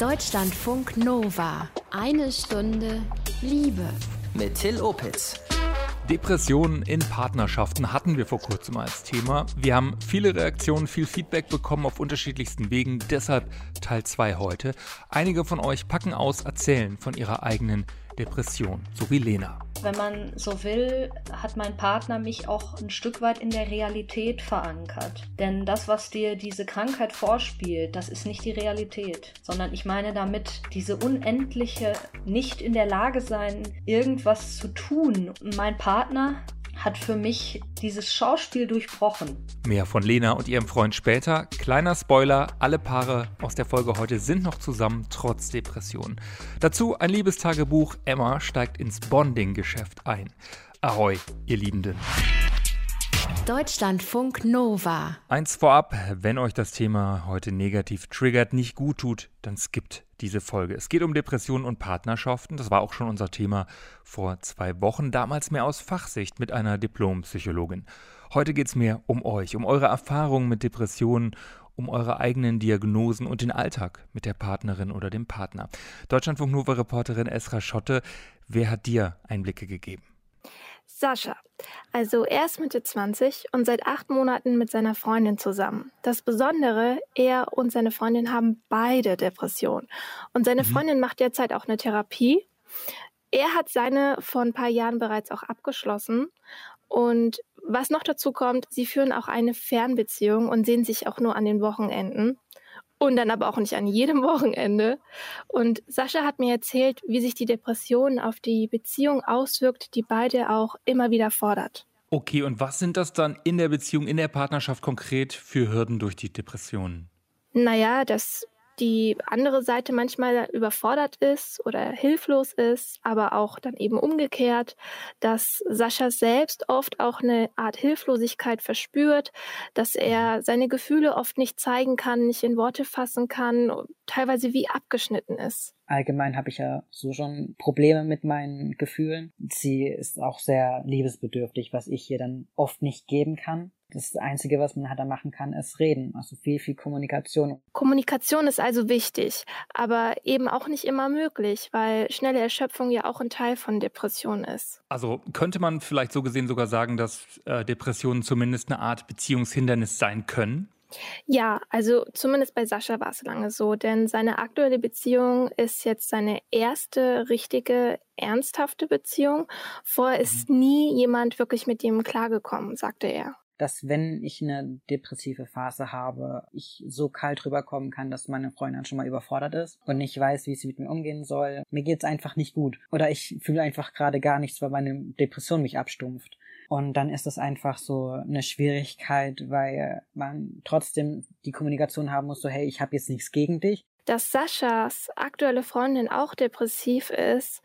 Deutschlandfunk Nova. Eine Stunde Liebe. Mit Till Opitz. Depressionen in Partnerschaften hatten wir vor kurzem als Thema. Wir haben viele Reaktionen, viel Feedback bekommen auf unterschiedlichsten Wegen, deshalb Teil 2 heute. Einige von euch packen aus, erzählen von ihrer eigenen Depression, so wie Lena. Wenn man so will, hat mein Partner mich auch ein Stück weit in der Realität verankert. Denn das, was dir diese Krankheit vorspielt, das ist nicht die Realität, sondern ich meine damit diese unendliche nicht in der Lage sein, irgendwas zu tun. Mein Partner hat für mich dieses Schauspiel durchbrochen. Mehr von Lena und ihrem Freund später. Kleiner Spoiler, alle Paare aus der Folge heute sind noch zusammen, trotz Depression. Dazu ein Liebestagebuch. Emma steigt ins Bonding-Geschäft ein. Ahoi, ihr Liebenden. Deutschlandfunk Nova. Eins vorab, wenn euch das Thema heute negativ triggert, nicht gut tut, dann skippt diese Folge. Es geht um Depressionen und Partnerschaften. Das war auch schon unser Thema vor zwei Wochen, damals mehr aus Fachsicht mit einer Diplompsychologin. Heute geht es mehr um euch, um eure Erfahrungen mit Depressionen, um eure eigenen Diagnosen und den Alltag mit der Partnerin oder dem Partner. Deutschlandfunk Nova Reporterin Esra Schotte, wer hat dir Einblicke gegeben? Sascha. Also er ist Mitte 20 und seit acht Monaten mit seiner Freundin zusammen. Das Besondere, er und seine Freundin haben beide Depressionen. Und seine mhm. Freundin macht derzeit auch eine Therapie. Er hat seine vor ein paar Jahren bereits auch abgeschlossen. Und was noch dazu kommt, sie führen auch eine Fernbeziehung und sehen sich auch nur an den Wochenenden und dann aber auch nicht an jedem Wochenende. Und Sascha hat mir erzählt, wie sich die Depression auf die Beziehung auswirkt, die beide auch immer wieder fordert. Okay, und was sind das dann in der Beziehung, in der Partnerschaft konkret für Hürden durch die Depression? Naja, das die andere Seite manchmal überfordert ist oder hilflos ist, aber auch dann eben umgekehrt, dass Sascha selbst oft auch eine Art Hilflosigkeit verspürt, dass er seine Gefühle oft nicht zeigen kann, nicht in Worte fassen kann, teilweise wie abgeschnitten ist. Allgemein habe ich ja so schon Probleme mit meinen Gefühlen. Sie ist auch sehr liebesbedürftig, was ich ihr dann oft nicht geben kann. Das Einzige, was man halt da machen kann, ist reden. Also viel, viel Kommunikation. Kommunikation ist also wichtig, aber eben auch nicht immer möglich, weil schnelle Erschöpfung ja auch ein Teil von Depressionen ist. Also könnte man vielleicht so gesehen sogar sagen, dass äh, Depressionen zumindest eine Art Beziehungshindernis sein können? Ja, also zumindest bei Sascha war es lange so, denn seine aktuelle Beziehung ist jetzt seine erste richtige, ernsthafte Beziehung. Vorher ist mhm. nie jemand wirklich mit ihm klargekommen, sagte er dass wenn ich eine depressive Phase habe, ich so kalt rüberkommen kann, dass meine Freundin schon mal überfordert ist und nicht weiß, wie sie mit mir umgehen soll. Mir geht's einfach nicht gut. Oder ich fühle einfach gerade gar nichts, weil meine Depression mich abstumpft. Und dann ist es einfach so eine Schwierigkeit, weil man trotzdem die Kommunikation haben muss, so hey, ich habe jetzt nichts gegen dich, dass Saschas aktuelle Freundin auch depressiv ist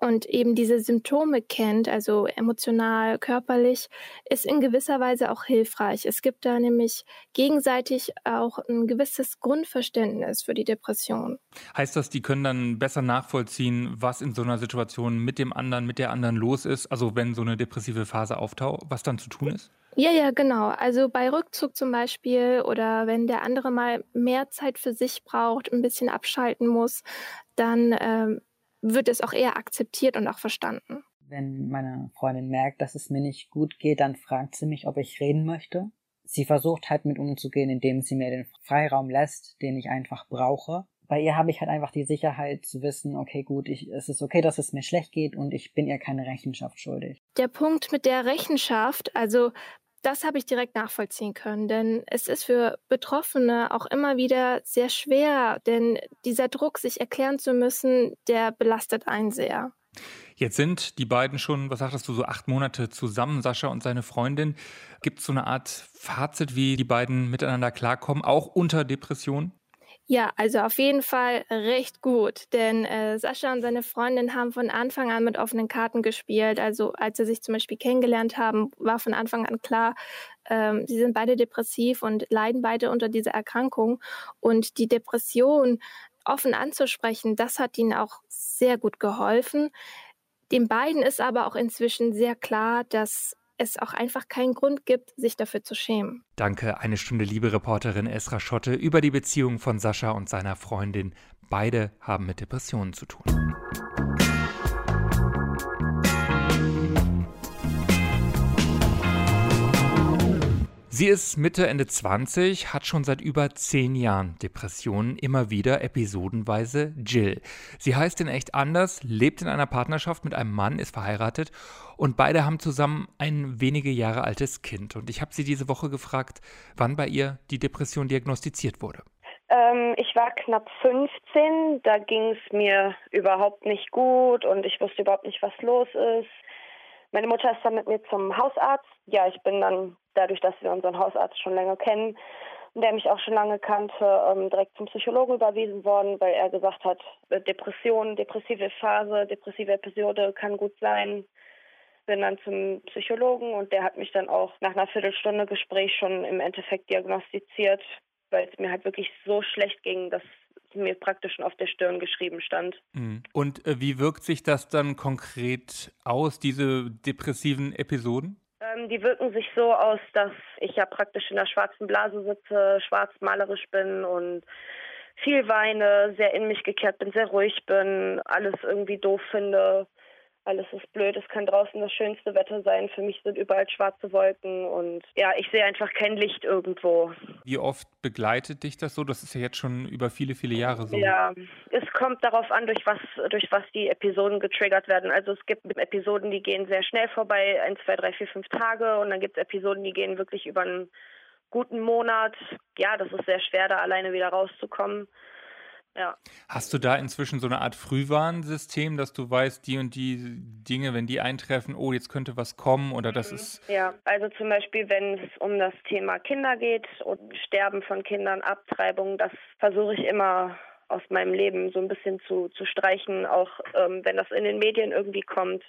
und eben diese Symptome kennt, also emotional, körperlich, ist in gewisser Weise auch hilfreich. Es gibt da nämlich gegenseitig auch ein gewisses Grundverständnis für die Depression. Heißt das, die können dann besser nachvollziehen, was in so einer Situation mit dem anderen, mit der anderen los ist, also wenn so eine depressive Phase auftaucht, was dann zu tun ist? Ja, ja, genau. Also bei Rückzug zum Beispiel oder wenn der andere mal mehr Zeit für sich braucht, ein bisschen abschalten muss, dann ähm, wird es auch eher akzeptiert und auch verstanden. Wenn meine Freundin merkt, dass es mir nicht gut geht, dann fragt sie mich, ob ich reden möchte. Sie versucht halt mit umzugehen, indem sie mir den Freiraum lässt, den ich einfach brauche bei ihr habe ich halt einfach die Sicherheit zu wissen, okay, gut, ich, es ist okay, dass es mir schlecht geht und ich bin ihr keine Rechenschaft schuldig. Der Punkt mit der Rechenschaft, also das habe ich direkt nachvollziehen können, denn es ist für Betroffene auch immer wieder sehr schwer, denn dieser Druck, sich erklären zu müssen, der belastet einen sehr. Jetzt sind die beiden schon, was sagtest du, so acht Monate zusammen, Sascha und seine Freundin. Gibt es so eine Art Fazit, wie die beiden miteinander klarkommen, auch unter Depression? Ja, also auf jeden Fall recht gut, denn äh, Sascha und seine Freundin haben von Anfang an mit offenen Karten gespielt. Also als sie sich zum Beispiel kennengelernt haben, war von Anfang an klar, ähm, sie sind beide depressiv und leiden beide unter dieser Erkrankung. Und die Depression offen anzusprechen, das hat ihnen auch sehr gut geholfen. Den beiden ist aber auch inzwischen sehr klar, dass es auch einfach keinen Grund gibt, sich dafür zu schämen. Danke, eine Stunde liebe Reporterin Esra Schotte über die Beziehung von Sascha und seiner Freundin. Beide haben mit Depressionen zu tun. Sie ist Mitte, Ende 20, hat schon seit über zehn Jahren Depressionen, immer wieder episodenweise Jill. Sie heißt in echt anders, lebt in einer Partnerschaft mit einem Mann, ist verheiratet und beide haben zusammen ein wenige Jahre altes Kind. Und ich habe sie diese Woche gefragt, wann bei ihr die Depression diagnostiziert wurde. Ähm, ich war knapp 15, da ging es mir überhaupt nicht gut und ich wusste überhaupt nicht, was los ist. Meine Mutter ist dann mit mir zum Hausarzt. Ja, ich bin dann dadurch, dass wir unseren Hausarzt schon länger kennen und der mich auch schon lange kannte, ähm, direkt zum Psychologen überwiesen worden, weil er gesagt hat, äh, Depression, depressive Phase, depressive Episode kann gut sein. Bin dann zum Psychologen und der hat mich dann auch nach einer Viertelstunde Gespräch schon im Endeffekt diagnostiziert, weil es mir halt wirklich so schlecht ging, dass mir praktisch schon auf der Stirn geschrieben stand. Mhm. Und äh, wie wirkt sich das dann konkret aus, diese depressiven Episoden? Ähm, die wirken sich so aus, dass ich ja praktisch in der schwarzen Blase sitze, schwarzmalerisch bin und viel weine, sehr in mich gekehrt bin, sehr ruhig bin, alles irgendwie doof finde alles ist blöd, es kann draußen das schönste Wetter sein. Für mich sind überall schwarze Wolken und ja, ich sehe einfach kein Licht irgendwo. Wie oft begleitet dich das so? Das ist ja jetzt schon über viele, viele Jahre so. Ja, es kommt darauf an, durch was, durch was die Episoden getriggert werden. Also es gibt Episoden, die gehen sehr schnell vorbei, ein, zwei, drei, vier, fünf Tage und dann gibt es Episoden, die gehen wirklich über einen guten Monat. Ja, das ist sehr schwer, da alleine wieder rauszukommen. Ja. Hast du da inzwischen so eine Art Frühwarnsystem, dass du weißt, die und die Dinge, wenn die eintreffen, oh, jetzt könnte was kommen oder das mhm. ist. Ja, also zum Beispiel, wenn es um das Thema Kinder geht und Sterben von Kindern, Abtreibung, das versuche ich immer aus meinem Leben so ein bisschen zu, zu streichen, auch ähm, wenn das in den Medien irgendwie kommt.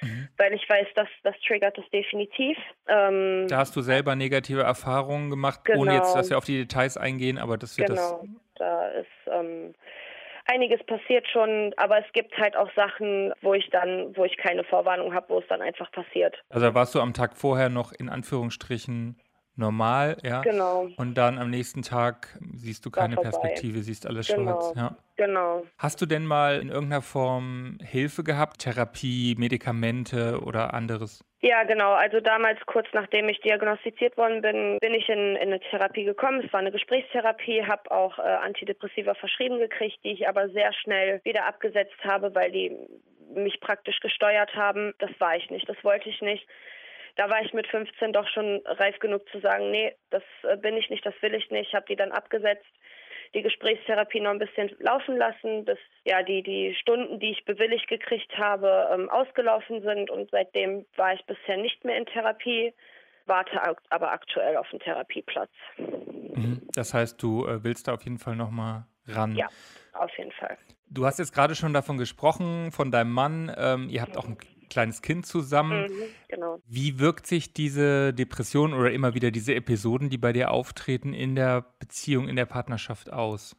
Mhm. Weil ich weiß, dass das triggert das definitiv. Ähm, da hast du selber negative Erfahrungen gemacht, genau. ohne jetzt, genau. dass wir auf die Details eingehen, aber das wird genau. das da ist ähm, einiges passiert schon, aber es gibt halt auch Sachen, wo ich dann, wo ich keine Vorwarnung habe, wo es dann einfach passiert. Also warst du am Tag vorher noch in Anführungsstrichen normal, ja? Genau. Und dann am nächsten Tag siehst du keine Perspektive, siehst alles genau. schwarz, ja? Genau. Hast du denn mal in irgendeiner Form Hilfe gehabt, Therapie, Medikamente oder anderes? Ja, genau. Also damals, kurz nachdem ich diagnostiziert worden bin, bin ich in, in eine Therapie gekommen. Es war eine Gesprächstherapie, habe auch äh, Antidepressiva verschrieben gekriegt, die ich aber sehr schnell wieder abgesetzt habe, weil die mich praktisch gesteuert haben. Das war ich nicht, das wollte ich nicht da war ich mit 15 doch schon reif genug zu sagen, nee, das äh, bin ich nicht, das will ich nicht. Habe die dann abgesetzt, die Gesprächstherapie noch ein bisschen laufen lassen, bis ja die die Stunden, die ich bewilligt gekriegt habe, ähm, ausgelaufen sind und seitdem war ich bisher nicht mehr in Therapie warte aber aktuell auf einen Therapieplatz. Mhm. Das heißt, du äh, willst da auf jeden Fall nochmal ran. Ja, auf jeden Fall. Du hast jetzt gerade schon davon gesprochen, von deinem Mann. Ähm, ihr habt auch ein kleines Kind zusammen. Mhm, genau. Wie wirkt sich diese Depression oder immer wieder diese Episoden, die bei dir auftreten, in der Beziehung, in der Partnerschaft aus?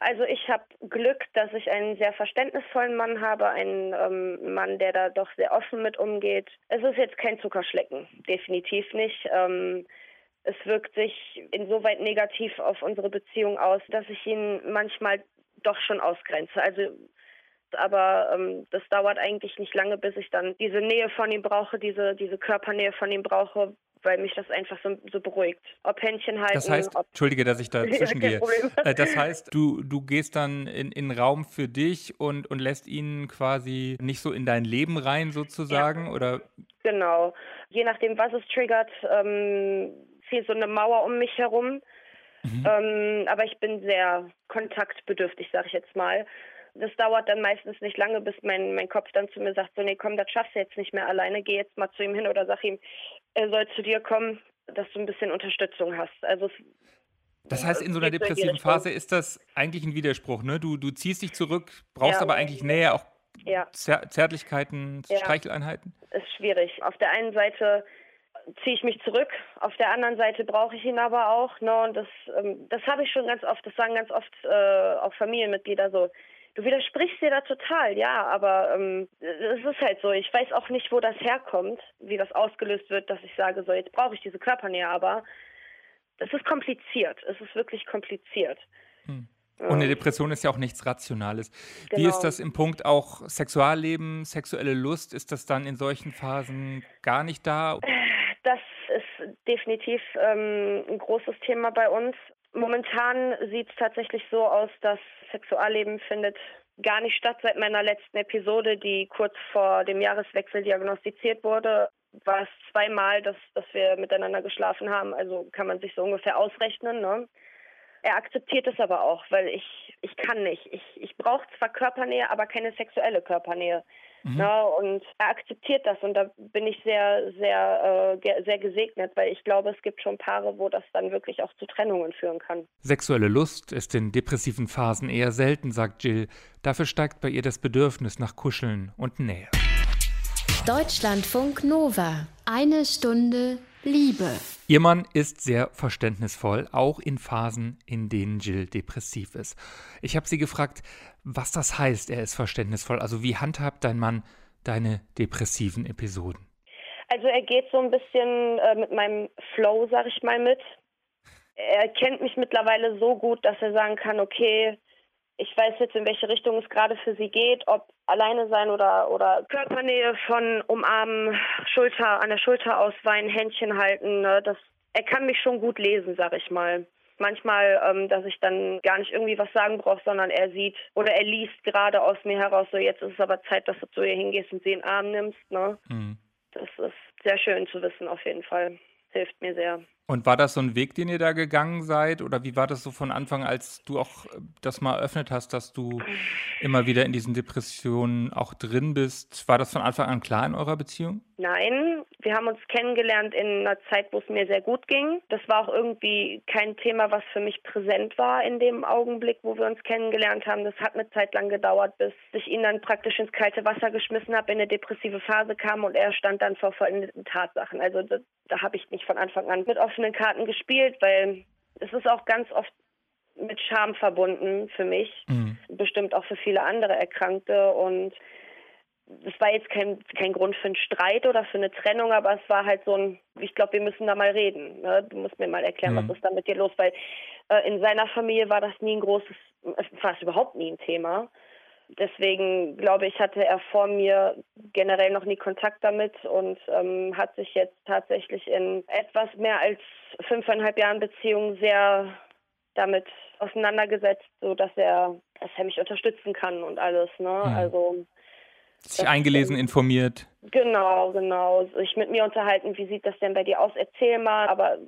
Also ich habe Glück, dass ich einen sehr verständnisvollen Mann habe, einen ähm, Mann, der da doch sehr offen mit umgeht. Es ist jetzt kein Zuckerschlecken, definitiv nicht. Ähm, es wirkt sich insoweit negativ auf unsere Beziehung aus, dass ich ihn manchmal doch schon ausgrenze. Also aber ähm, das dauert eigentlich nicht lange, bis ich dann diese Nähe von ihm brauche, diese, diese Körpernähe von ihm brauche, weil mich das einfach so, so beruhigt. Ob Händchen halten. Das heißt, ob, entschuldige, dass ich da zwischengehe. Ja, äh, das heißt, du, du gehst dann in, in Raum für dich und, und lässt ihn quasi nicht so in dein Leben rein, sozusagen? Ja. Oder? Genau. Je nachdem, was es triggert, ähm, viel so eine Mauer um mich herum. Mhm. Ähm, aber ich bin sehr kontaktbedürftig, sage ich jetzt mal das dauert dann meistens nicht lange, bis mein, mein Kopf dann zu mir sagt, so nee, komm, das schaffst du jetzt nicht mehr alleine, geh jetzt mal zu ihm hin oder sag ihm, er soll zu dir kommen, dass du ein bisschen Unterstützung hast. Also das heißt, in so einer depressiven Phase ist das eigentlich ein Widerspruch, ne? Du, du ziehst dich zurück, brauchst ja. aber eigentlich Nähe, auch ja. Zärtlichkeiten, ja. Streicheleinheiten? Ist schwierig. Auf der einen Seite ziehe ich mich zurück. Auf der anderen Seite brauche ich ihn aber auch. Ne? Und das, ähm, das habe ich schon ganz oft, das sagen ganz oft äh, auch Familienmitglieder so Du widersprichst dir da total, ja, aber ähm, es ist halt so. Ich weiß auch nicht, wo das herkommt, wie das ausgelöst wird, dass ich sage, so jetzt brauche ich diese Körpernähe, aber es ist kompliziert. Es ist wirklich kompliziert. Hm. Und eine Depression ist ja auch nichts Rationales. Genau. Wie ist das im Punkt auch Sexualleben, sexuelle Lust? Ist das dann in solchen Phasen gar nicht da? Das ist definitiv ähm, ein großes Thema bei uns. Momentan sieht es tatsächlich so aus, dass Sexualleben findet gar nicht statt. Seit meiner letzten Episode, die kurz vor dem Jahreswechsel diagnostiziert wurde, war es zweimal, dass, dass wir miteinander geschlafen haben. Also kann man sich so ungefähr ausrechnen. Ne? Er akzeptiert es aber auch, weil ich, ich kann nicht. Ich, ich brauche zwar Körpernähe, aber keine sexuelle Körpernähe. Mhm. Ja, und er akzeptiert das und da bin ich sehr, sehr, äh, sehr gesegnet, weil ich glaube, es gibt schon Paare, wo das dann wirklich auch zu Trennungen führen kann. Sexuelle Lust ist in depressiven Phasen eher selten, sagt Jill. Dafür steigt bei ihr das Bedürfnis nach Kuscheln und Nähe. Deutschlandfunk Nova. Eine Stunde Liebe. Ihr Mann ist sehr verständnisvoll, auch in Phasen, in denen Jill depressiv ist. Ich habe sie gefragt, was das heißt, er ist verständnisvoll. Also wie handhabt dein Mann deine depressiven Episoden? Also er geht so ein bisschen äh, mit meinem Flow, sag ich mal, mit. Er kennt mich mittlerweile so gut, dass er sagen kann, okay, ich weiß jetzt, in welche Richtung es gerade für sie geht, ob alleine sein oder, oder Körpernähe von umarmen, Schulter, an der Schulter ausweinen, Händchen halten. Ne? Das, er kann mich schon gut lesen, sag ich mal. Manchmal, ähm, dass ich dann gar nicht irgendwie was sagen brauche, sondern er sieht oder er liest gerade aus mir heraus, so jetzt ist es aber Zeit, dass du zu ihr hingehst und sie in den Arm nimmst. Ne? Mhm. Das ist sehr schön zu wissen, auf jeden Fall. Hilft mir sehr. Und war das so ein Weg, den ihr da gegangen seid? Oder wie war das so von Anfang, als du auch äh, das mal eröffnet hast, dass du immer wieder in diesen Depressionen auch drin bist? War das von Anfang an klar in eurer Beziehung? Nein, wir haben uns kennengelernt in einer Zeit, wo es mir sehr gut ging. Das war auch irgendwie kein Thema, was für mich präsent war in dem Augenblick, wo wir uns kennengelernt haben. Das hat eine Zeit lang gedauert, bis ich ihn dann praktisch ins kalte Wasser geschmissen habe, in eine depressive Phase kam und er stand dann vor vollendeten Tatsachen. Also da, da habe ich nicht von Anfang an mit offenen Karten gespielt, weil es ist auch ganz oft mit Scham verbunden für mich, mhm. bestimmt auch für viele andere Erkrankte und das war jetzt kein, kein Grund für einen Streit oder für eine Trennung, aber es war halt so ein, ich glaube, wir müssen da mal reden. Ne? Du musst mir mal erklären, mhm. was ist da mit dir los, weil äh, in seiner Familie war das nie ein großes, fast überhaupt nie ein Thema. Deswegen glaube ich, hatte er vor mir generell noch nie Kontakt damit und ähm, hat sich jetzt tatsächlich in etwas mehr als fünfeinhalb Jahren Beziehung sehr damit auseinandergesetzt, so dass er, dass er mich unterstützen kann und alles. Ne? Mhm. Also sich eingelesen, informiert. Genau, genau. Sich mit mir unterhalten, wie sieht das denn bei dir aus? Erzähl mal, aber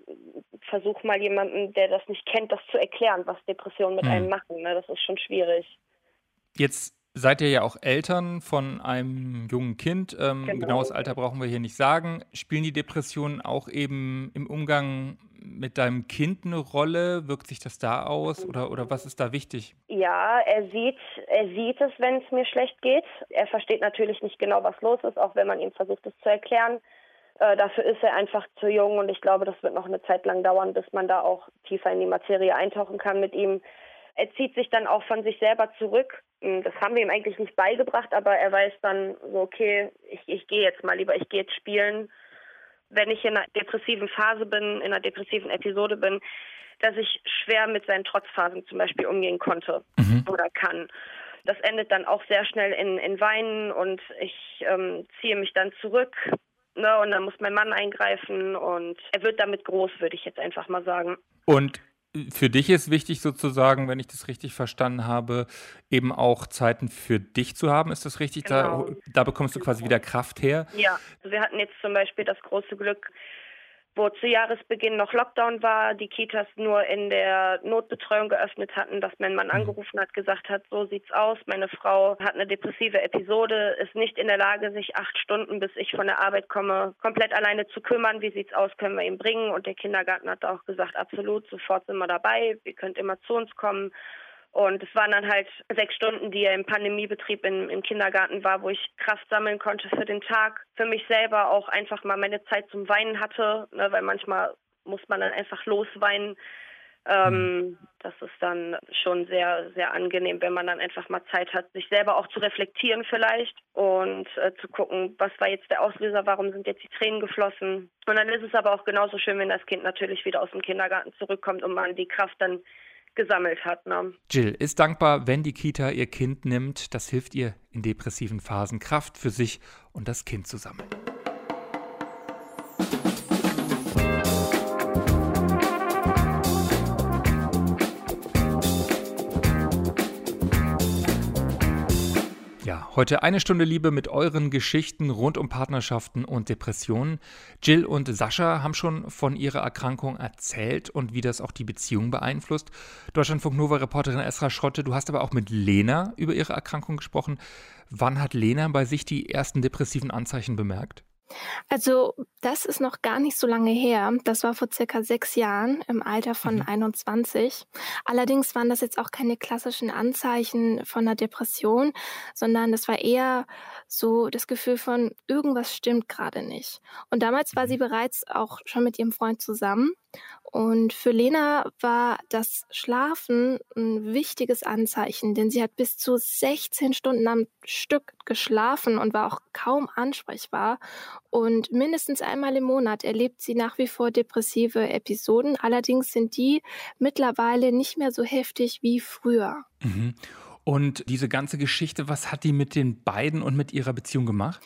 versuch mal jemandem, der das nicht kennt, das zu erklären, was Depressionen mit mhm. einem machen. Ne? Das ist schon schwierig. Jetzt seid ihr ja auch Eltern von einem jungen Kind. Ähm, genau. Genaues Alter brauchen wir hier nicht sagen. Spielen die Depressionen auch eben im Umgang mit deinem Kind eine Rolle? Wirkt sich das da aus oder, oder was ist da wichtig? Ja, er sieht, er sieht es, wenn es mir schlecht geht. Er versteht natürlich nicht genau, was los ist, auch wenn man ihm versucht, es zu erklären. Äh, dafür ist er einfach zu jung und ich glaube, das wird noch eine Zeit lang dauern, bis man da auch tiefer in die Materie eintauchen kann mit ihm. Er zieht sich dann auch von sich selber zurück. Hm, das haben wir ihm eigentlich nicht beigebracht, aber er weiß dann so, okay, ich, ich gehe jetzt mal lieber, ich gehe jetzt spielen wenn ich in einer depressiven Phase bin, in einer depressiven Episode bin, dass ich schwer mit seinen Trotzphasen zum Beispiel umgehen konnte mhm. oder kann. Das endet dann auch sehr schnell in, in Weinen und ich ähm, ziehe mich dann zurück. Ne, und dann muss mein Mann eingreifen und er wird damit groß, würde ich jetzt einfach mal sagen. Und für dich ist wichtig sozusagen, wenn ich das richtig verstanden habe, eben auch Zeiten für dich zu haben. Ist das richtig? Genau. Da, da bekommst du quasi wieder Kraft her. Ja, also wir hatten jetzt zum Beispiel das große Glück, wo zu Jahresbeginn noch Lockdown war, die Kitas nur in der Notbetreuung geöffnet hatten, dass mein Mann mhm. angerufen hat, gesagt hat, so sieht's aus, meine Frau hat eine depressive Episode, ist nicht in der Lage, sich acht Stunden, bis ich von der Arbeit komme, komplett alleine zu kümmern. Wie sieht's aus, können wir ihn bringen? Und der Kindergarten hat auch gesagt, absolut, sofort sind wir dabei, ihr könnt immer zu uns kommen. Und es waren dann halt sechs Stunden, die er im Pandemiebetrieb in, im Kindergarten war, wo ich Kraft sammeln konnte für den Tag. Für mich selber auch einfach mal meine Zeit zum Weinen hatte, ne, weil manchmal muss man dann einfach losweinen. Ähm, mhm. Das ist dann schon sehr, sehr angenehm, wenn man dann einfach mal Zeit hat, sich selber auch zu reflektieren vielleicht und äh, zu gucken, was war jetzt der Auslöser, warum sind jetzt die Tränen geflossen. Und dann ist es aber auch genauso schön, wenn das Kind natürlich wieder aus dem Kindergarten zurückkommt und man die Kraft dann gesammelt hat. Ne? Jill ist dankbar, wenn die Kita ihr Kind nimmt. Das hilft ihr in depressiven Phasen Kraft für sich und das Kind zu sammeln. Heute eine Stunde Liebe mit euren Geschichten rund um Partnerschaften und Depressionen. Jill und Sascha haben schon von ihrer Erkrankung erzählt und wie das auch die Beziehung beeinflusst. Deutschlandfunk Nova Reporterin Esra Schrotte, du hast aber auch mit Lena über ihre Erkrankung gesprochen. Wann hat Lena bei sich die ersten depressiven Anzeichen bemerkt? Also, das ist noch gar nicht so lange her. Das war vor circa sechs Jahren im Alter von mhm. 21. Allerdings waren das jetzt auch keine klassischen Anzeichen von einer Depression, sondern das war eher so das Gefühl von, irgendwas stimmt gerade nicht. Und damals war sie mhm. bereits auch schon mit ihrem Freund zusammen. Und für Lena war das Schlafen ein wichtiges Anzeichen, denn sie hat bis zu 16 Stunden am Stück geschlafen und war auch kaum ansprechbar. Und mindestens einmal im Monat erlebt sie nach wie vor depressive Episoden. Allerdings sind die mittlerweile nicht mehr so heftig wie früher. Mhm. Und diese ganze Geschichte, was hat die mit den beiden und mit ihrer Beziehung gemacht?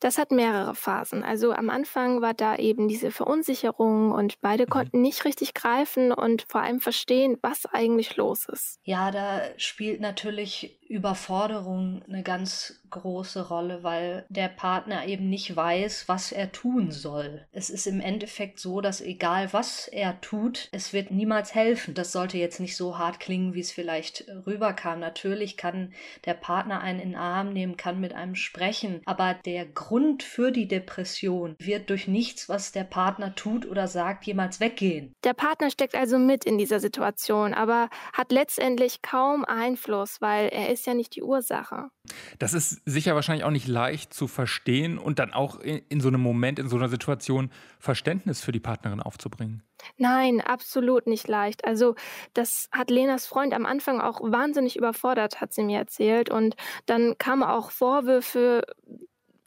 Das hat mehrere Phasen. Also am Anfang war da eben diese Verunsicherung und beide mhm. konnten nicht richtig greifen und vor allem verstehen, was eigentlich los ist. Ja, da spielt natürlich Überforderung eine ganz große Rolle, weil der Partner eben nicht weiß, was er tun soll. Es ist im Endeffekt so, dass egal was er tut, es wird niemals helfen. Das sollte jetzt nicht so hart klingen, wie es vielleicht rüberkam. Natürlich kann der Partner einen in den Arm nehmen, kann mit einem sprechen, aber der Grund für die Depression wird durch nichts, was der Partner tut oder sagt, jemals weggehen. Der Partner steckt also mit in dieser Situation, aber hat letztendlich kaum Einfluss, weil er ist ist ja nicht die Ursache. Das ist sicher wahrscheinlich auch nicht leicht zu verstehen und dann auch in, in so einem Moment, in so einer Situation Verständnis für die Partnerin aufzubringen. Nein, absolut nicht leicht. Also das hat Lenas Freund am Anfang auch wahnsinnig überfordert, hat sie mir erzählt. Und dann kamen auch Vorwürfe,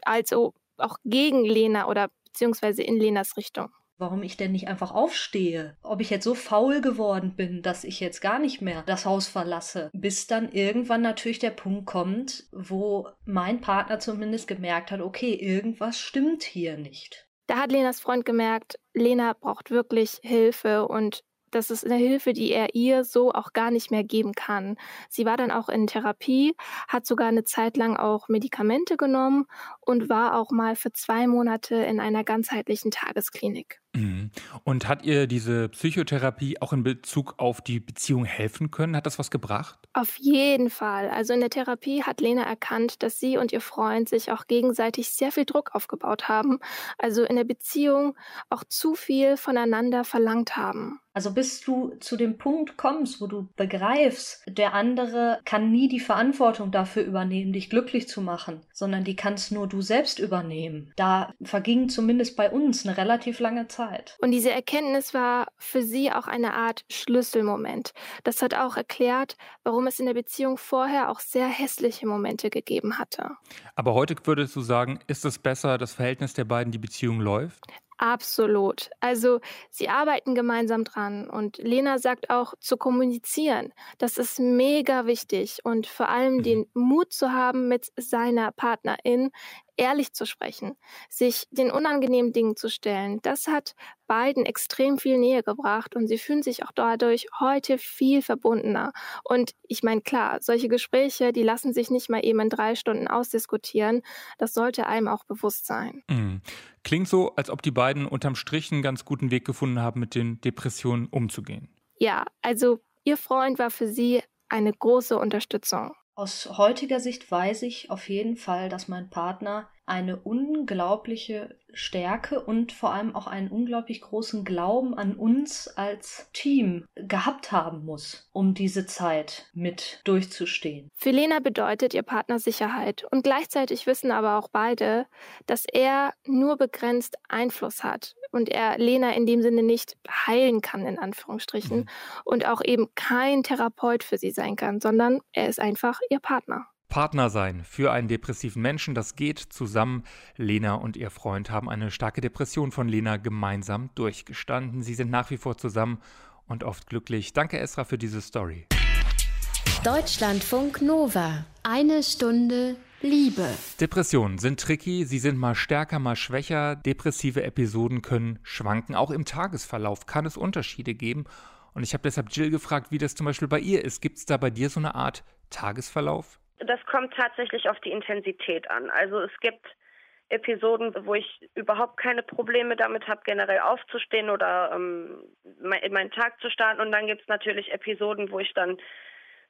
also auch gegen Lena oder beziehungsweise in Lenas Richtung warum ich denn nicht einfach aufstehe. Ob ich jetzt so faul geworden bin, dass ich jetzt gar nicht mehr das Haus verlasse, bis dann irgendwann natürlich der Punkt kommt, wo mein Partner zumindest gemerkt hat, okay, irgendwas stimmt hier nicht. Da hat Lenas Freund gemerkt, Lena braucht wirklich Hilfe und das ist eine Hilfe, die er ihr so auch gar nicht mehr geben kann. Sie war dann auch in Therapie, hat sogar eine Zeit lang auch Medikamente genommen und war auch mal für zwei Monate in einer ganzheitlichen Tagesklinik. Mhm. Und hat ihr diese Psychotherapie auch in Bezug auf die Beziehung helfen können? Hat das was gebracht? Auf jeden Fall. Also in der Therapie hat Lena erkannt, dass sie und ihr Freund sich auch gegenseitig sehr viel Druck aufgebaut haben. Also in der Beziehung auch zu viel voneinander verlangt haben. Also bis du zu dem Punkt kommst, wo du begreifst, der andere kann nie die Verantwortung dafür übernehmen, dich glücklich zu machen, sondern die kannst nur du selbst übernehmen. Da verging zumindest bei uns eine relativ lange Zeit. Und diese Erkenntnis war für sie auch eine Art Schlüsselmoment. Das hat auch erklärt, warum es in der Beziehung vorher auch sehr hässliche Momente gegeben hatte. Aber heute würdest du sagen, ist es besser, das Verhältnis der beiden, die Beziehung läuft? Absolut. Also sie arbeiten gemeinsam dran und Lena sagt auch zu kommunizieren. Das ist mega wichtig und vor allem mhm. den Mut zu haben, mit seiner Partnerin ehrlich zu sprechen, sich den unangenehmen Dingen zu stellen, das hat beiden extrem viel Nähe gebracht und sie fühlen sich auch dadurch heute viel verbundener. Und ich meine, klar, solche Gespräche, die lassen sich nicht mal eben in drei Stunden ausdiskutieren. Das sollte einem auch bewusst sein. Mhm. Klingt so, als ob die beiden unterm Strich einen ganz guten Weg gefunden haben, mit den Depressionen umzugehen. Ja, also ihr Freund war für sie eine große Unterstützung. Aus heutiger Sicht weiß ich auf jeden Fall, dass mein Partner eine unglaubliche Stärke und vor allem auch einen unglaublich großen Glauben an uns als Team gehabt haben muss, um diese Zeit mit durchzustehen. Für Lena bedeutet ihr Partner Sicherheit und gleichzeitig wissen aber auch beide, dass er nur begrenzt Einfluss hat und er Lena in dem Sinne nicht heilen kann, in Anführungsstrichen, mhm. und auch eben kein Therapeut für sie sein kann, sondern er ist einfach ihr Partner. Partner sein für einen depressiven Menschen, das geht zusammen. Lena und ihr Freund haben eine starke Depression von Lena gemeinsam durchgestanden. Sie sind nach wie vor zusammen und oft glücklich. Danke Esra für diese Story. Deutschlandfunk Nova. Eine Stunde Liebe. Depressionen sind tricky, sie sind mal stärker, mal schwächer. Depressive Episoden können schwanken. Auch im Tagesverlauf kann es Unterschiede geben. Und ich habe deshalb Jill gefragt, wie das zum Beispiel bei ihr ist. Gibt es da bei dir so eine Art Tagesverlauf? Das kommt tatsächlich auf die Intensität an. Also es gibt Episoden, wo ich überhaupt keine Probleme damit habe, generell aufzustehen oder ähm, in meinen Tag zu starten. Und dann gibt es natürlich Episoden, wo ich dann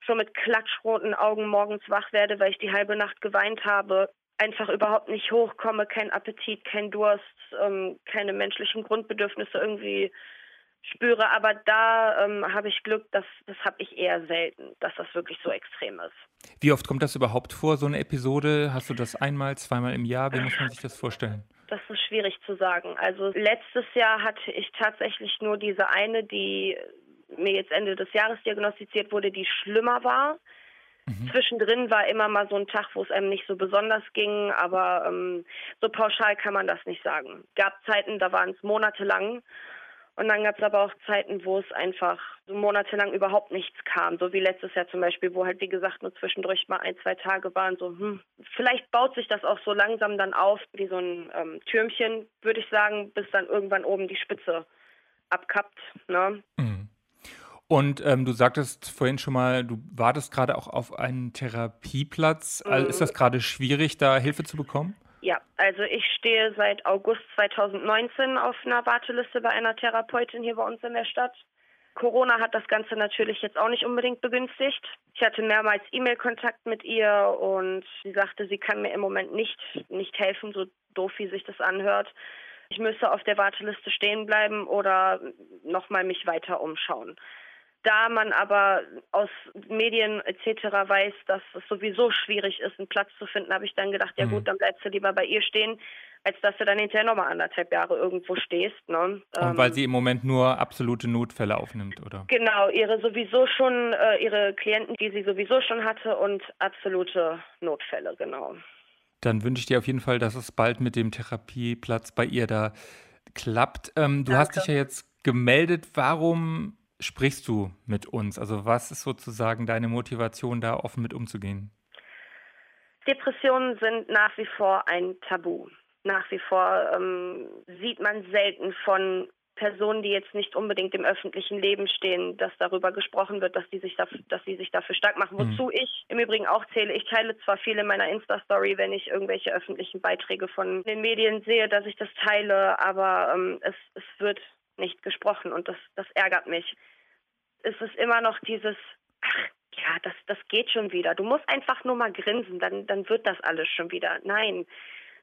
schon mit klatschroten Augen morgens wach werde, weil ich die halbe Nacht geweint habe, einfach überhaupt nicht hochkomme, kein Appetit, kein Durst, ähm, keine menschlichen Grundbedürfnisse irgendwie spüre. Aber da ähm, habe ich Glück, dass das habe ich eher selten, dass das wirklich so extrem ist. Wie oft kommt das überhaupt vor, so eine Episode? Hast du das einmal, zweimal im Jahr? Wie muss man sich das vorstellen? Das ist schwierig zu sagen. Also letztes Jahr hatte ich tatsächlich nur diese eine, die mir jetzt Ende des Jahres diagnostiziert wurde, die schlimmer war. Mhm. Zwischendrin war immer mal so ein Tag, wo es einem nicht so besonders ging, aber ähm, so pauschal kann man das nicht sagen. Gab Zeiten, da waren es monatelang und dann gab es aber auch Zeiten, wo es einfach so monatelang überhaupt nichts kam. So wie letztes Jahr zum Beispiel, wo halt, wie gesagt, nur zwischendurch mal ein, zwei Tage waren. So, hm, vielleicht baut sich das auch so langsam dann auf, wie so ein ähm, Türmchen, würde ich sagen, bis dann irgendwann oben die Spitze abkappt. Ne? Mhm. Und ähm, du sagtest vorhin schon mal, du wartest gerade auch auf einen Therapieplatz. Mhm. Also ist das gerade schwierig, da Hilfe zu bekommen? Ja, also ich stehe seit August 2019 auf einer Warteliste bei einer Therapeutin hier bei uns in der Stadt. Corona hat das Ganze natürlich jetzt auch nicht unbedingt begünstigt. Ich hatte mehrmals E-Mail-Kontakt mit ihr und sie sagte, sie kann mir im Moment nicht, nicht helfen, so doof wie sich das anhört. Ich müsse auf der Warteliste stehen bleiben oder nochmal mich weiter umschauen. Da man aber aus Medien etc. weiß, dass es sowieso schwierig ist, einen Platz zu finden, habe ich dann gedacht, ja mhm. gut, dann bleibst du lieber bei ihr stehen, als dass du dann hinterher nochmal anderthalb Jahre irgendwo stehst. Ne? Und ähm, weil sie im Moment nur absolute Notfälle aufnimmt, oder? Genau, ihre sowieso schon, äh, ihre Klienten, die sie sowieso schon hatte und absolute Notfälle, genau. Dann wünsche ich dir auf jeden Fall, dass es bald mit dem Therapieplatz bei ihr da klappt. Ähm, du Danke. hast dich ja jetzt gemeldet. Warum sprichst du mit uns? Also was ist sozusagen deine Motivation, da offen mit umzugehen? Depressionen sind nach wie vor ein Tabu. Nach wie vor ähm, sieht man selten von Personen, die jetzt nicht unbedingt im öffentlichen Leben stehen, dass darüber gesprochen wird, dass die sich dafür, dass sie sich dafür stark machen. Mhm. Wozu ich im Übrigen auch zähle. Ich teile zwar viele meiner Insta-Story, wenn ich irgendwelche öffentlichen Beiträge von den Medien sehe, dass ich das teile, aber ähm, es, es wird nicht gesprochen und das, das ärgert mich. Es ist immer noch dieses, ach, ja, das, das geht schon wieder. Du musst einfach nur mal grinsen, dann, dann wird das alles schon wieder. Nein,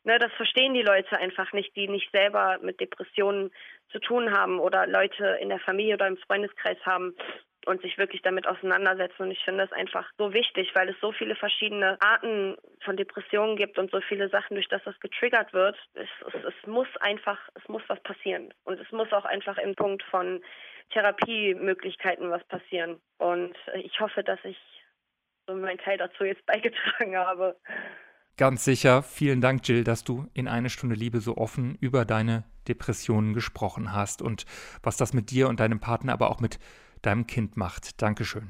ne, das verstehen die Leute einfach nicht, die nicht selber mit Depressionen zu tun haben oder Leute in der Familie oder im Freundeskreis haben und sich wirklich damit auseinandersetzen. Und ich finde das einfach so wichtig, weil es so viele verschiedene Arten von Depressionen gibt und so viele Sachen, durch das das getriggert wird. Es, es, es muss einfach, es muss was passieren. Und es muss auch einfach im Punkt von Therapiemöglichkeiten was passieren. Und ich hoffe, dass ich so meinen Teil dazu jetzt beigetragen habe. Ganz sicher. Vielen Dank, Jill, dass du in eine Stunde Liebe so offen über deine Depressionen gesprochen hast und was das mit dir und deinem Partner, aber auch mit deinem Kind macht. Dankeschön.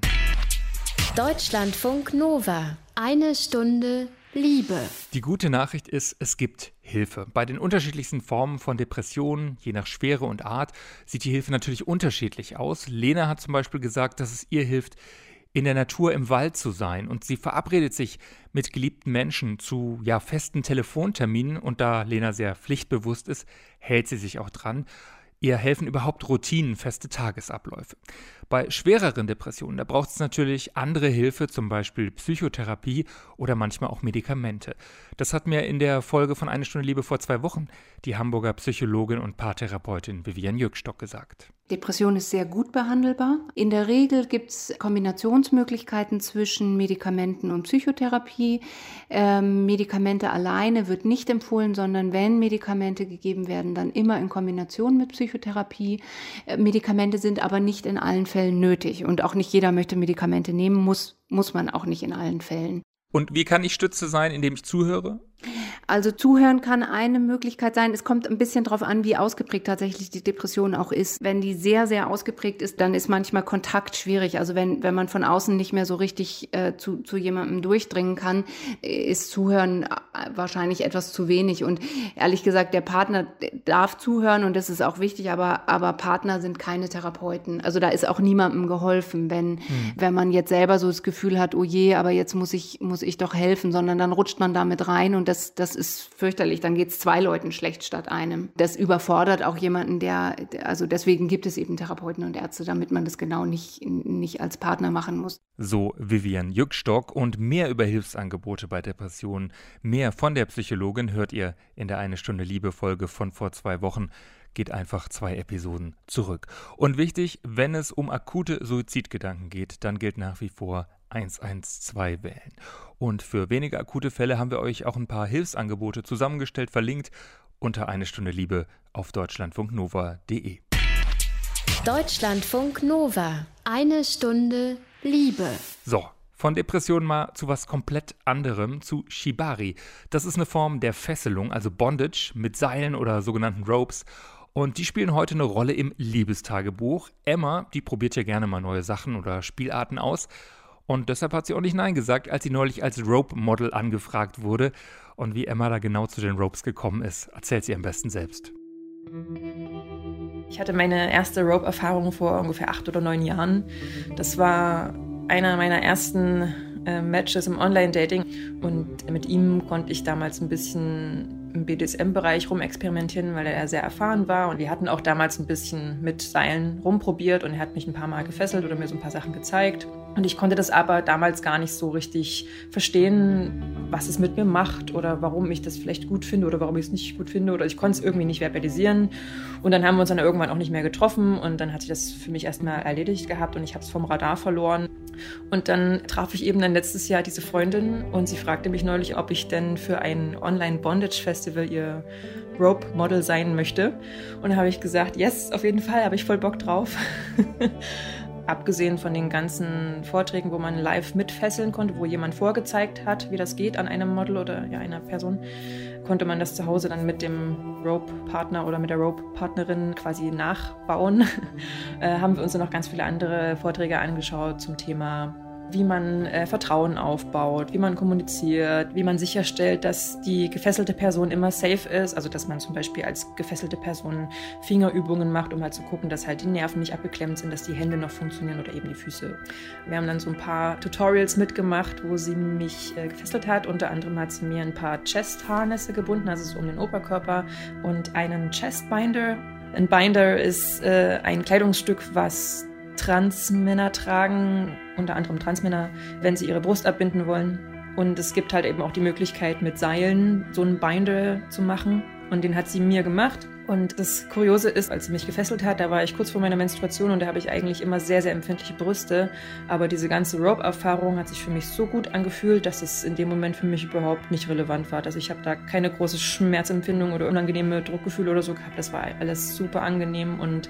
Deutschlandfunk Nova. Eine Stunde Liebe. Die gute Nachricht ist, es gibt Hilfe. Bei den unterschiedlichsten Formen von Depressionen, je nach Schwere und Art, sieht die Hilfe natürlich unterschiedlich aus. Lena hat zum Beispiel gesagt, dass es ihr hilft, in der Natur im Wald zu sein und sie verabredet sich mit geliebten Menschen zu ja festen Telefonterminen und da Lena sehr pflichtbewusst ist, hält sie sich auch dran. Ihr helfen überhaupt Routinen, feste Tagesabläufe. Bei schwereren Depressionen, da braucht es natürlich andere Hilfe, zum Beispiel Psychotherapie oder manchmal auch Medikamente. Das hat mir in der Folge von Eine Stunde Liebe vor zwei Wochen die Hamburger Psychologin und Paartherapeutin Vivian Jückstock gesagt. Depression ist sehr gut behandelbar. In der Regel gibt es Kombinationsmöglichkeiten zwischen Medikamenten und Psychotherapie. Ähm, Medikamente alleine wird nicht empfohlen, sondern wenn Medikamente gegeben werden, dann immer in Kombination mit Psychotherapie. Äh, Medikamente sind aber nicht in allen Fällen nötig und auch nicht jeder möchte Medikamente nehmen, muss, muss man auch nicht in allen Fällen. Und wie kann ich Stütze sein, indem ich zuhöre? Also zuhören kann eine Möglichkeit sein. Es kommt ein bisschen darauf an, wie ausgeprägt tatsächlich die Depression auch ist. Wenn die sehr, sehr ausgeprägt ist, dann ist manchmal Kontakt schwierig. Also wenn, wenn man von außen nicht mehr so richtig äh, zu, zu jemandem durchdringen kann, ist Zuhören äh, wahrscheinlich etwas zu wenig. Und ehrlich gesagt, der Partner darf zuhören und das ist auch wichtig, aber, aber Partner sind keine Therapeuten. Also da ist auch niemandem geholfen, wenn, hm. wenn man jetzt selber so das Gefühl hat, oh je, aber jetzt muss ich, muss ich doch helfen, sondern dann rutscht man damit rein und das, das ist fürchterlich. Dann geht es zwei Leuten schlecht statt einem. Das überfordert auch jemanden, der, also deswegen gibt es eben Therapeuten und Ärzte, damit man das genau nicht, nicht als Partner machen muss. So Vivian Jückstock und mehr über Hilfsangebote bei Depressionen, mehr von der Psychologin hört ihr in der Eine Stunde Liebe Folge von vor zwei Wochen geht einfach zwei Episoden zurück. Und wichtig, wenn es um akute Suizidgedanken geht, dann gilt nach wie vor 112 wählen. Und für weniger akute Fälle haben wir euch auch ein paar Hilfsangebote zusammengestellt, verlinkt unter eine Stunde Liebe auf deutschlandfunknova.de. Deutschlandfunk Nova. Eine Stunde Liebe. So, von Depressionen mal zu was komplett anderem, zu Shibari. Das ist eine Form der Fesselung, also Bondage mit Seilen oder sogenannten Ropes. Und die spielen heute eine Rolle im Liebestagebuch. Emma, die probiert ja gerne mal neue Sachen oder Spielarten aus. Und deshalb hat sie auch nicht Nein gesagt, als sie neulich als Rope-Model angefragt wurde. Und wie Emma da genau zu den Ropes gekommen ist, erzählt sie am besten selbst. Ich hatte meine erste Rope-Erfahrung vor ungefähr acht oder neun Jahren. Das war einer meiner ersten äh, Matches im Online-Dating. Und mit ihm konnte ich damals ein bisschen im BDSM-Bereich rumexperimentieren, weil er sehr erfahren war. Und wir hatten auch damals ein bisschen mit Seilen rumprobiert und er hat mich ein paar Mal gefesselt oder mir so ein paar Sachen gezeigt. Und ich konnte das aber damals gar nicht so richtig verstehen, was es mit mir macht oder warum ich das vielleicht gut finde oder warum ich es nicht gut finde oder ich konnte es irgendwie nicht verbalisieren. Und dann haben wir uns dann irgendwann auch nicht mehr getroffen und dann hat sich das für mich erstmal erledigt gehabt und ich habe es vom Radar verloren. Und dann traf ich eben dann letztes Jahr diese Freundin und sie fragte mich neulich, ob ich denn für ein Online-Bondage-Festival ihr Rope-Model sein möchte. Und da habe ich gesagt, yes, auf jeden Fall, habe ich voll Bock drauf. Abgesehen von den ganzen Vorträgen, wo man live mitfesseln konnte, wo jemand vorgezeigt hat, wie das geht an einem Model oder ja, einer Person, konnte man das zu Hause dann mit dem Rope-Partner oder mit der Rope-Partnerin quasi nachbauen. äh, haben wir uns dann noch ganz viele andere Vorträge angeschaut zum Thema wie man äh, Vertrauen aufbaut, wie man kommuniziert, wie man sicherstellt, dass die gefesselte Person immer safe ist. Also dass man zum Beispiel als gefesselte Person Fingerübungen macht, um halt zu gucken, dass halt die Nerven nicht abgeklemmt sind, dass die Hände noch funktionieren oder eben die Füße. Wir haben dann so ein paar Tutorials mitgemacht, wo sie mich äh, gefesselt hat. Unter anderem hat sie mir ein paar Chest-Harnesse gebunden, also so um den Oberkörper und einen Chest-Binder. Ein Binder ist äh, ein Kleidungsstück, was Transmänner tragen, unter anderem Transmänner, wenn sie ihre Brust abbinden wollen. Und es gibt halt eben auch die Möglichkeit, mit Seilen so einen Binder zu machen. Und den hat sie mir gemacht. Und das Kuriose ist, als sie mich gefesselt hat, da war ich kurz vor meiner Menstruation und da habe ich eigentlich immer sehr, sehr empfindliche Brüste. Aber diese ganze Rope-Erfahrung hat sich für mich so gut angefühlt, dass es in dem Moment für mich überhaupt nicht relevant war. Also ich habe da keine große Schmerzempfindung oder unangenehme Druckgefühle oder so gehabt. Das war alles super angenehm und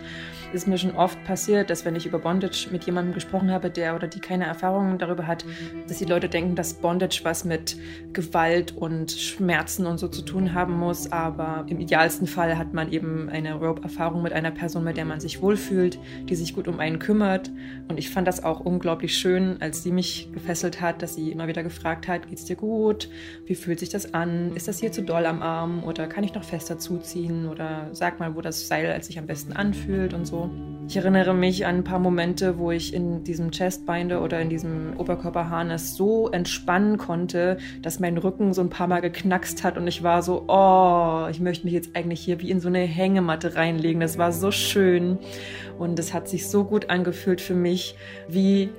ist mir schon oft passiert, dass wenn ich über Bondage mit jemandem gesprochen habe, der oder die keine Erfahrung darüber hat, dass die Leute denken, dass Bondage was mit Gewalt und Schmerzen und so zu tun haben muss. Aber im idealsten Fall hat man eben eine Rope-Erfahrung mit einer Person, mit der man sich wohlfühlt, die sich gut um einen kümmert. Und ich fand das auch unglaublich schön, als sie mich gefesselt hat, dass sie immer wieder gefragt hat, geht's dir gut? Wie fühlt sich das an? Ist das hier zu doll am Arm? Oder kann ich noch fester zuziehen? Oder sag mal, wo das Seil sich am besten anfühlt und so. Ich erinnere mich an ein paar Momente, wo ich in diesem Chestbinder oder in diesem Oberkörperharness so entspannen konnte, dass mein Rücken so ein paar Mal geknackst hat und ich war so, oh, ich möchte mich jetzt eigentlich hier wie in so eine Hängematte reinlegen. Das war so schön und es hat sich so gut angefühlt für mich, wie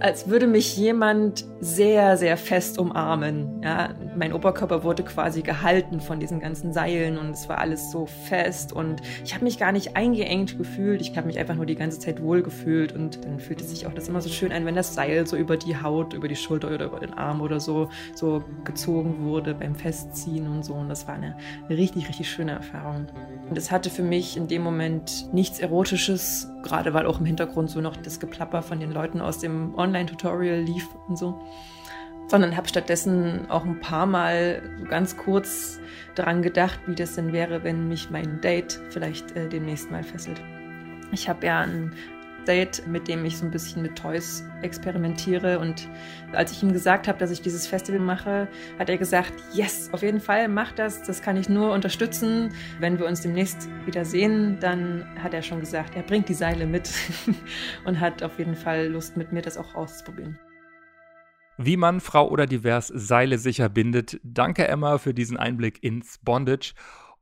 als würde mich jemand sehr, sehr fest umarmen. Ja, mein Oberkörper wurde quasi gehalten von diesen ganzen Seilen und es war alles so fest und ich habe mich gar nicht eingeengt gefühlt. Ich habe mich einfach nur die ganze Zeit wohl gefühlt und dann fühlte sich auch das immer so schön ein, wenn das Seil so über die Haut, über die Schulter oder über den Arm oder so so gezogen wurde beim Festziehen und so und das war eine, richtig, richtig schöne Erfahrung. Und es hatte für mich in dem Moment nichts Erotisches, gerade weil auch im Hintergrund so noch das Geplapper von den Leuten aus dem Online-Tutorial lief und so. Sondern habe stattdessen auch ein paar Mal so ganz kurz daran gedacht, wie das denn wäre, wenn mich mein Date vielleicht äh, demnächst mal fesselt. Ich habe ja ein Date, mit dem ich so ein bisschen mit Toys experimentiere. Und als ich ihm gesagt habe, dass ich dieses Festival mache, hat er gesagt, yes, auf jeden Fall, mach das. Das kann ich nur unterstützen. Wenn wir uns demnächst wieder sehen, dann hat er schon gesagt, er bringt die Seile mit und hat auf jeden Fall Lust, mit mir das auch auszuprobieren. Wie man Frau oder divers Seile sicher bindet. Danke Emma für diesen Einblick ins Bondage.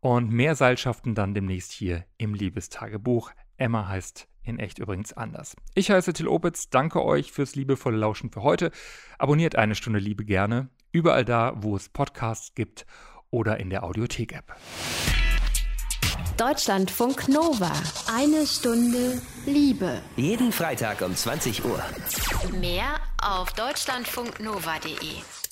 Und mehr Seilschaften dann demnächst hier im Liebestagebuch. Emma heißt in echt übrigens anders. Ich heiße Till Opitz, danke euch fürs liebevolle Lauschen für heute. Abonniert eine Stunde Liebe gerne, überall da, wo es Podcasts gibt oder in der Audiothek-App. Deutschlandfunk Nova. Eine Stunde Liebe. Jeden Freitag um 20 Uhr. Mehr auf deutschlandfunknova.de.